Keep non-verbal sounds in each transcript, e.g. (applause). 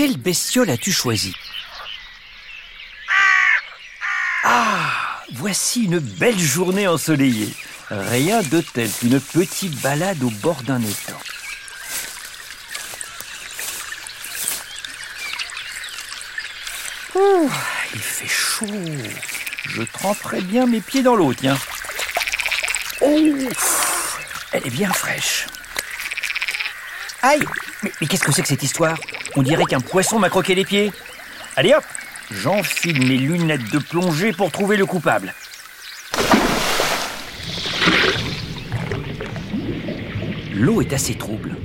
Quelle bestiole as-tu choisi Ah, voici une belle journée ensoleillée. Rien de tel qu'une petite balade au bord d'un étang. Ouh, il fait chaud. Je tremperai bien mes pieds dans l'eau, tiens. Oh, elle est bien fraîche. Aïe mais qu'est-ce que c'est que cette histoire? On dirait qu'un poisson m'a croqué les pieds. Allez hop J'enfile mes lunettes de plongée pour trouver le coupable. L'eau est assez trouble.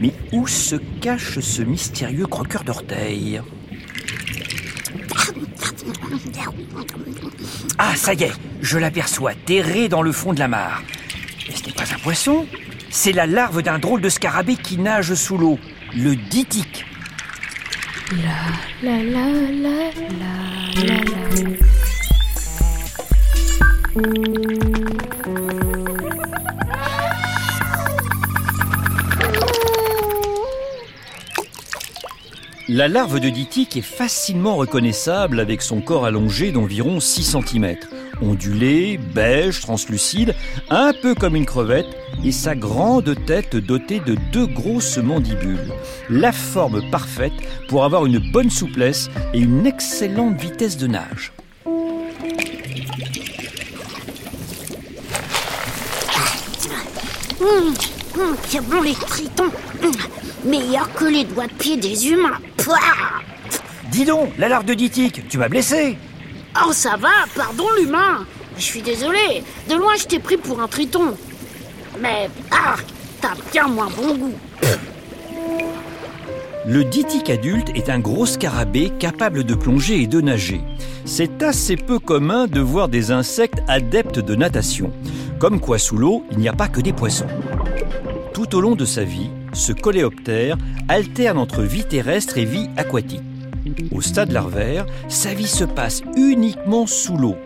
Mais où se cache ce mystérieux croqueur d'orteils Ah, ça y est, je l'aperçois, terré dans le fond de la mare. Mais ce n'est pas un poisson, c'est la larve d'un drôle de scarabée qui nage sous l'eau, le ditique. La la la la la la la. La larve de ditique est facilement reconnaissable avec son corps allongé d'environ 6 cm. Ondulé, beige, translucide, un peu comme une crevette, et sa grande tête dotée de deux grosses mandibules. La forme parfaite pour avoir une bonne souplesse et une excellente vitesse de nage. C'est bon les tritons. Hum, meilleur que les doigts de pied des humains. Pouah Dis donc, la larve de ditique, tu m'as blessé oh, ça va, pardon l'humain. Je suis désolé. De loin, je t'ai pris pour un triton. Mais, ah, t'as bien moins bon goût. Le ditique adulte est un gros scarabée capable de plonger et de nager. C'est assez peu commun de voir des insectes adeptes de natation. Comme quoi sous l'eau, il n'y a pas que des poissons. Tout au long de sa vie, ce coléoptère alterne entre vie terrestre et vie aquatique. Au stade larvaire, sa vie se passe uniquement sous l'eau.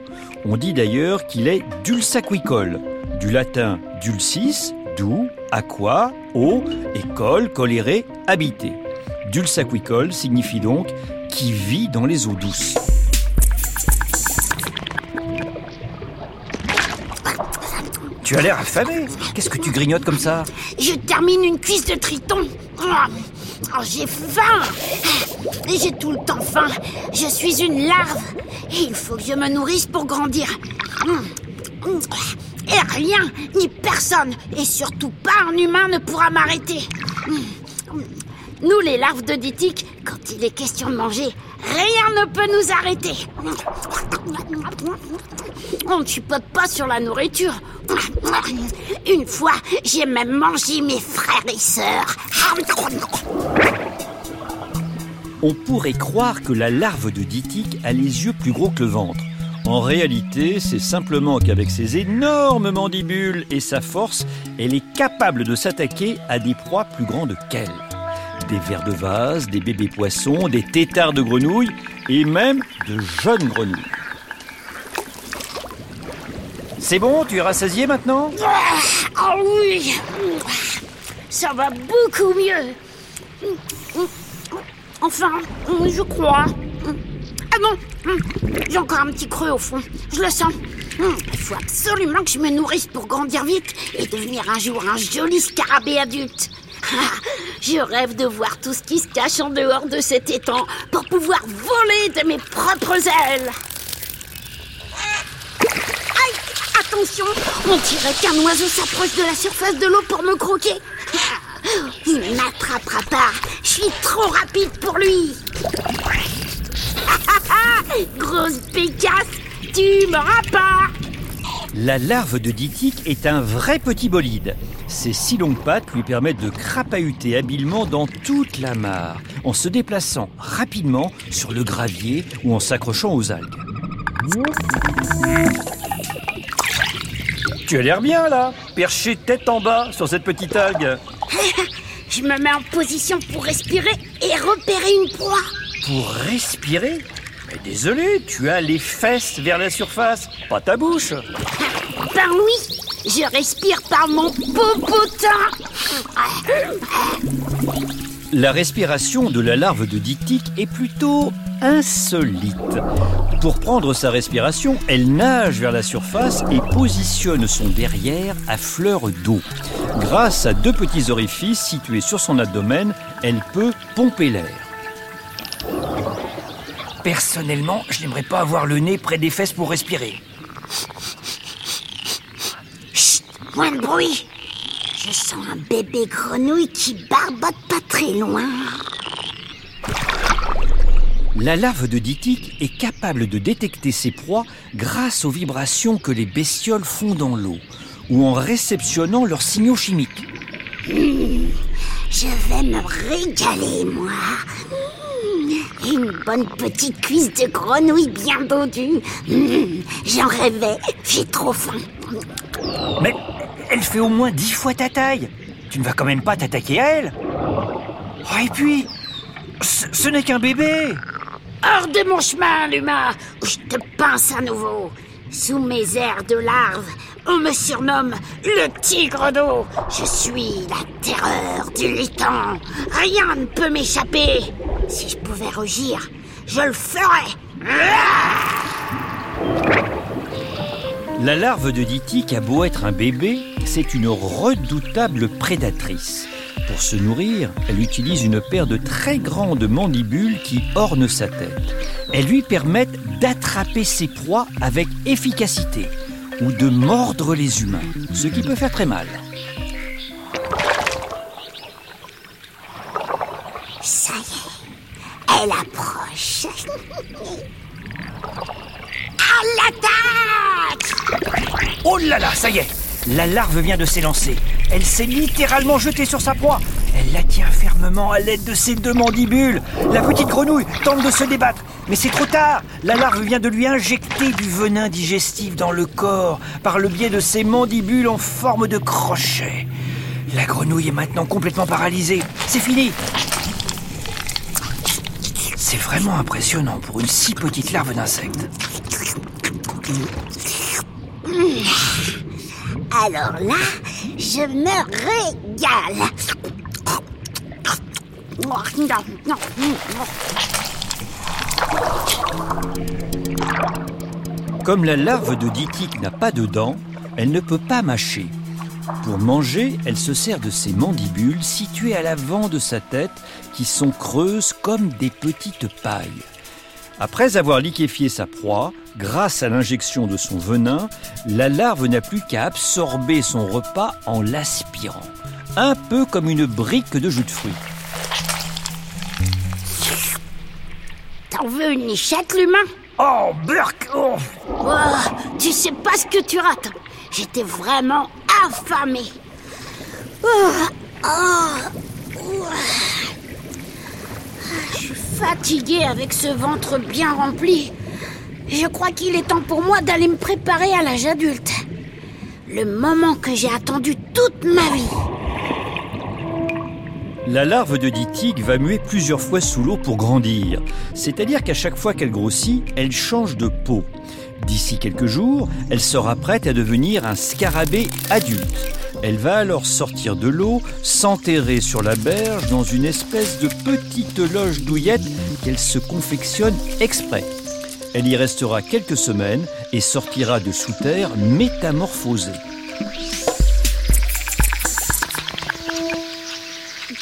On dit d'ailleurs qu'il est dulsaquicole, du latin dulcis, doux, aqua, eau, et col, coléré, habité. Dulsaquicole signifie donc qui vit dans les eaux douces. Tu as l'air affamé. Qu'est-ce que tu grignotes comme ça? Je termine une cuisse de triton. Oh, j'ai faim. J'ai tout le temps faim. Je suis une larve. Et il faut que je me nourrisse pour grandir. Et rien, ni personne, et surtout pas un humain ne pourra m'arrêter. Nous, les larves de Ditique, quand il est question de manger, rien ne peut nous arrêter. On ne chipote pas sur la nourriture. Une fois, j'ai même mangé mes frères et sœurs. On pourrait croire que la larve de Ditique a les yeux plus gros que le ventre. En réalité, c'est simplement qu'avec ses énormes mandibules et sa force, elle est capable de s'attaquer à des proies plus grandes qu'elle. Des vers de vase, des bébés poissons, des têtards de grenouilles et même de jeunes grenouilles. C'est bon, tu es rassasié maintenant? Ah oui Ça va beaucoup mieux. Enfin, je crois. Ah non J'ai encore un petit creux au fond. Je le sens. Il faut absolument que je me nourrisse pour grandir vite et devenir un jour un joli scarabée adulte. (laughs) Je rêve de voir tout ce qui se cache en dehors de cet étang pour pouvoir voler de mes propres ailes. Aïe Attention On dirait qu'un oiseau s'approche de la surface de l'eau pour me croquer. Ah, (laughs) Il m'attrapera pas. Je suis trop rapide pour lui. (laughs) Grosse pécasse, tu m'auras pas La larve de Ditique est un vrai petit bolide. Ses six longues pattes lui permettent de crapahuter habilement dans toute la mare, en se déplaçant rapidement sur le gravier ou en s'accrochant aux algues. Tu as l'air bien là, perché tête en bas sur cette petite algue. (laughs) Je me mets en position pour respirer et repérer une proie. Pour respirer? Mais désolé, tu as les fesses vers la surface, pas ta bouche. Ben oui, je respire par mon popotin. La respiration de la larve de dictique est plutôt insolite. Pour prendre sa respiration, elle nage vers la surface et positionne son derrière à fleur d'eau. Grâce à deux petits orifices situés sur son abdomen, elle peut pomper l'air. Personnellement, je n'aimerais pas avoir le nez près des fesses pour respirer. Chut, moins de bruit. Je sens un bébé grenouille qui barbote pas très loin. La larve de dictique est capable de détecter ses proies grâce aux vibrations que les bestioles font dans l'eau ou en réceptionnant leurs signaux chimiques. Je vais me régaler, moi. Mmh, Une bonne petite cuisse de grenouille bien dodue. Mmh, J'en rêvais, j'ai trop faim. Mais elle fait au moins dix fois ta taille. Tu ne vas quand même pas t'attaquer à elle. Oh, et puis, ce, ce n'est qu'un bébé. Hors de mon chemin, l'humain, ou je te pince à nouveau. Sous mes airs de larve, on me surnomme le tigre d'eau. Je suis la terreur du litan. Rien ne peut m'échapper. Si je pouvais rugir, je le ferais. La larve de dictique a beau être un bébé, c'est une redoutable prédatrice. Pour se nourrir, elle utilise une paire de très grandes mandibules qui ornent sa tête. Elles lui permettent d'attraper ses proies avec efficacité ou de mordre les humains, ce qui peut faire très mal. Elle approche. À l'attaque Oh là là, ça y est. La larve vient de s'élancer. Elle s'est littéralement jetée sur sa proie. Elle la tient fermement à l'aide de ses deux mandibules. La petite grenouille tente de se débattre, mais c'est trop tard. La larve vient de lui injecter du venin digestif dans le corps par le biais de ses mandibules en forme de crochet. La grenouille est maintenant complètement paralysée. C'est fini. C'est vraiment impressionnant pour une si petite larve d'insecte. Alors là, je me régale. Comme la larve de dictique n'a pas de dents, elle ne peut pas mâcher. Pour manger, elle se sert de ses mandibules situées à l'avant de sa tête qui sont creuses comme des petites pailles. Après avoir liquéfié sa proie, grâce à l'injection de son venin, la larve n'a plus qu'à absorber son repas en l'aspirant, un peu comme une brique de jus de fruits. T'en veux une nichette, l'humain? Oh, Burk oh. Oh, Tu sais pas ce que tu rates. J'étais vraiment affamé. Oh, oh, oh. Je suis fatiguée avec ce ventre bien rempli. Je crois qu'il est temps pour moi d'aller me préparer à l'âge adulte. Le moment que j'ai attendu toute ma vie. La larve de dictique va muer plusieurs fois sous l'eau pour grandir. C'est-à-dire qu'à chaque fois qu'elle grossit, elle change de peau. D'ici quelques jours, elle sera prête à devenir un scarabée adulte. Elle va alors sortir de l'eau, s'enterrer sur la berge dans une espèce de petite loge douillette qu'elle se confectionne exprès. Elle y restera quelques semaines et sortira de sous terre métamorphosée.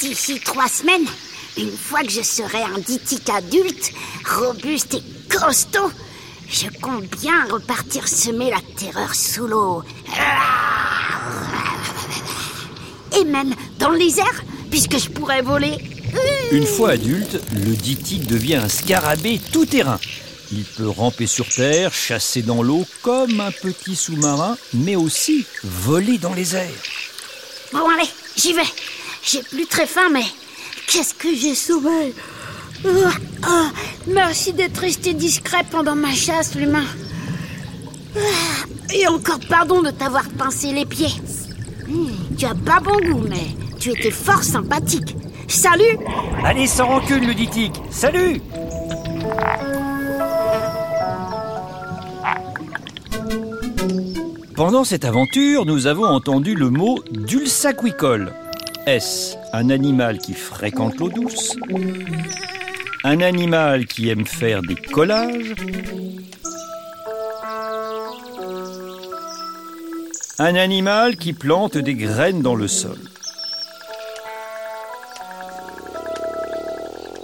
D'ici trois semaines, une fois que je serai un ditique adulte, robuste et costaud, je compte bien repartir semer la terreur sous l'eau. Et même dans les airs, puisque je pourrais voler. Une fois adulte, le dictique devient un scarabée tout-terrain. Il peut ramper sur terre, chasser dans l'eau comme un petit sous-marin, mais aussi voler dans les airs. Bon allez, j'y vais. J'ai plus très faim, mais qu'est-ce que j'ai sauvé Oh, oh, Merci d'être resté discret pendant ma chasse, l'humain. Ah, Et encore pardon de t'avoir pincé les pieds. Hmm, tu as pas bon goût, mais tu étais fort sympathique. Salut Allez, sans rancune, le ditique. Salut Pendant cette aventure, nous avons entendu le mot dulsaquicole. Est-ce un animal qui fréquente l'eau douce? Un animal qui aime faire des collages? Un animal qui plante des graines dans le sol?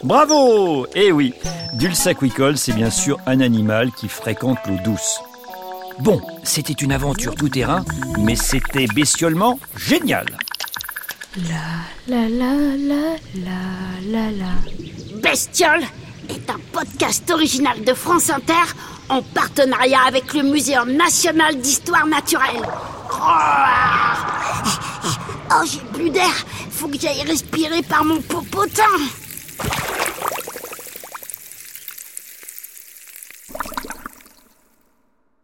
Bravo Eh oui, Dulce c'est bien sûr un animal qui fréquente l'eau douce. Bon, c'était une aventure tout-terrain, mais c'était bestiolement génial. La la la la la la la. Bestiole est un podcast original de France Inter en partenariat avec le Muséum national d'histoire naturelle. Oh, oh j'ai plus d'air. Faut que j'aille respirer par mon popotin.